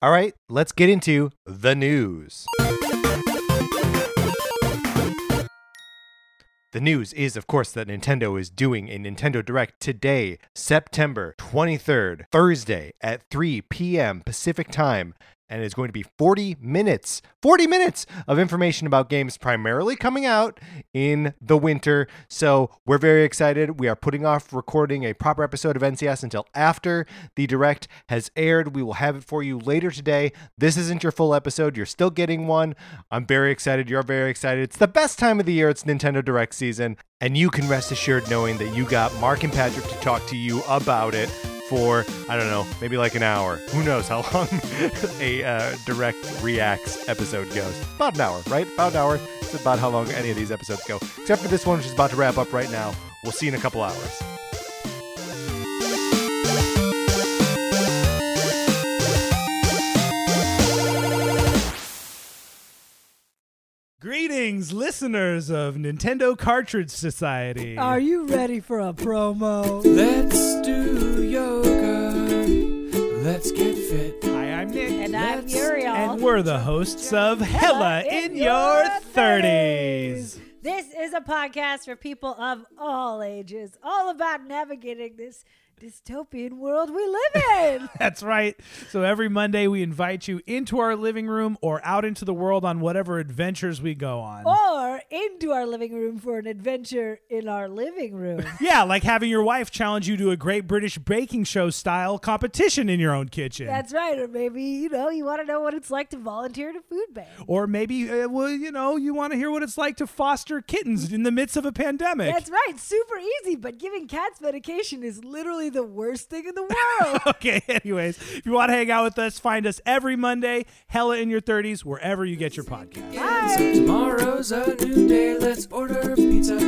All right, let's get into the news. The news is, of course, that Nintendo is doing a Nintendo Direct today, September 23rd, Thursday at 3 p.m. Pacific Time. And it's going to be 40 minutes, 40 minutes of information about games primarily coming out in the winter. So we're very excited. We are putting off recording a proper episode of NCS until after the Direct has aired. We will have it for you later today. This isn't your full episode. You're still getting one. I'm very excited. You're very excited. It's the best time of the year. It's Nintendo Direct season. And you can rest assured knowing that you got Mark and Patrick to talk to you about it for I don't know, maybe like an hour. Who knows how long a uh, direct reacts episode goes? About an hour, right? About an hour. It's about how long any of these episodes go, except for this one, which is about to wrap up right now. We'll see you in a couple hours. Greetings, listeners of Nintendo Cartridge Society. Are you ready for a promo? Let's do yoga. Let's get fit. Hi, I'm Nick. And I'm Let's- Uriel. And we're the hosts of Hella in Your 30s. Is a podcast for people of all ages, all about navigating this dystopian world we live in. That's right. So every Monday, we invite you into our living room or out into the world on whatever adventures we go on. or into our living room for an adventure in our living room. Yeah, like having your wife challenge you to a great British baking show style competition in your own kitchen. That's right. Or maybe, you know, you want to know what it's like to volunteer at a food bank. or maybe, uh, well, you know, you want to hear what it's like to foster kittens in the midst of a pandemic. That's right. Super easy, but giving cats medication is literally the worst thing in the world. okay, anyways, if you want to hang out with us, find us every Monday, Hella in Your 30s, wherever you get your podcast. Bye. So tomorrow's a new Let's order pizza.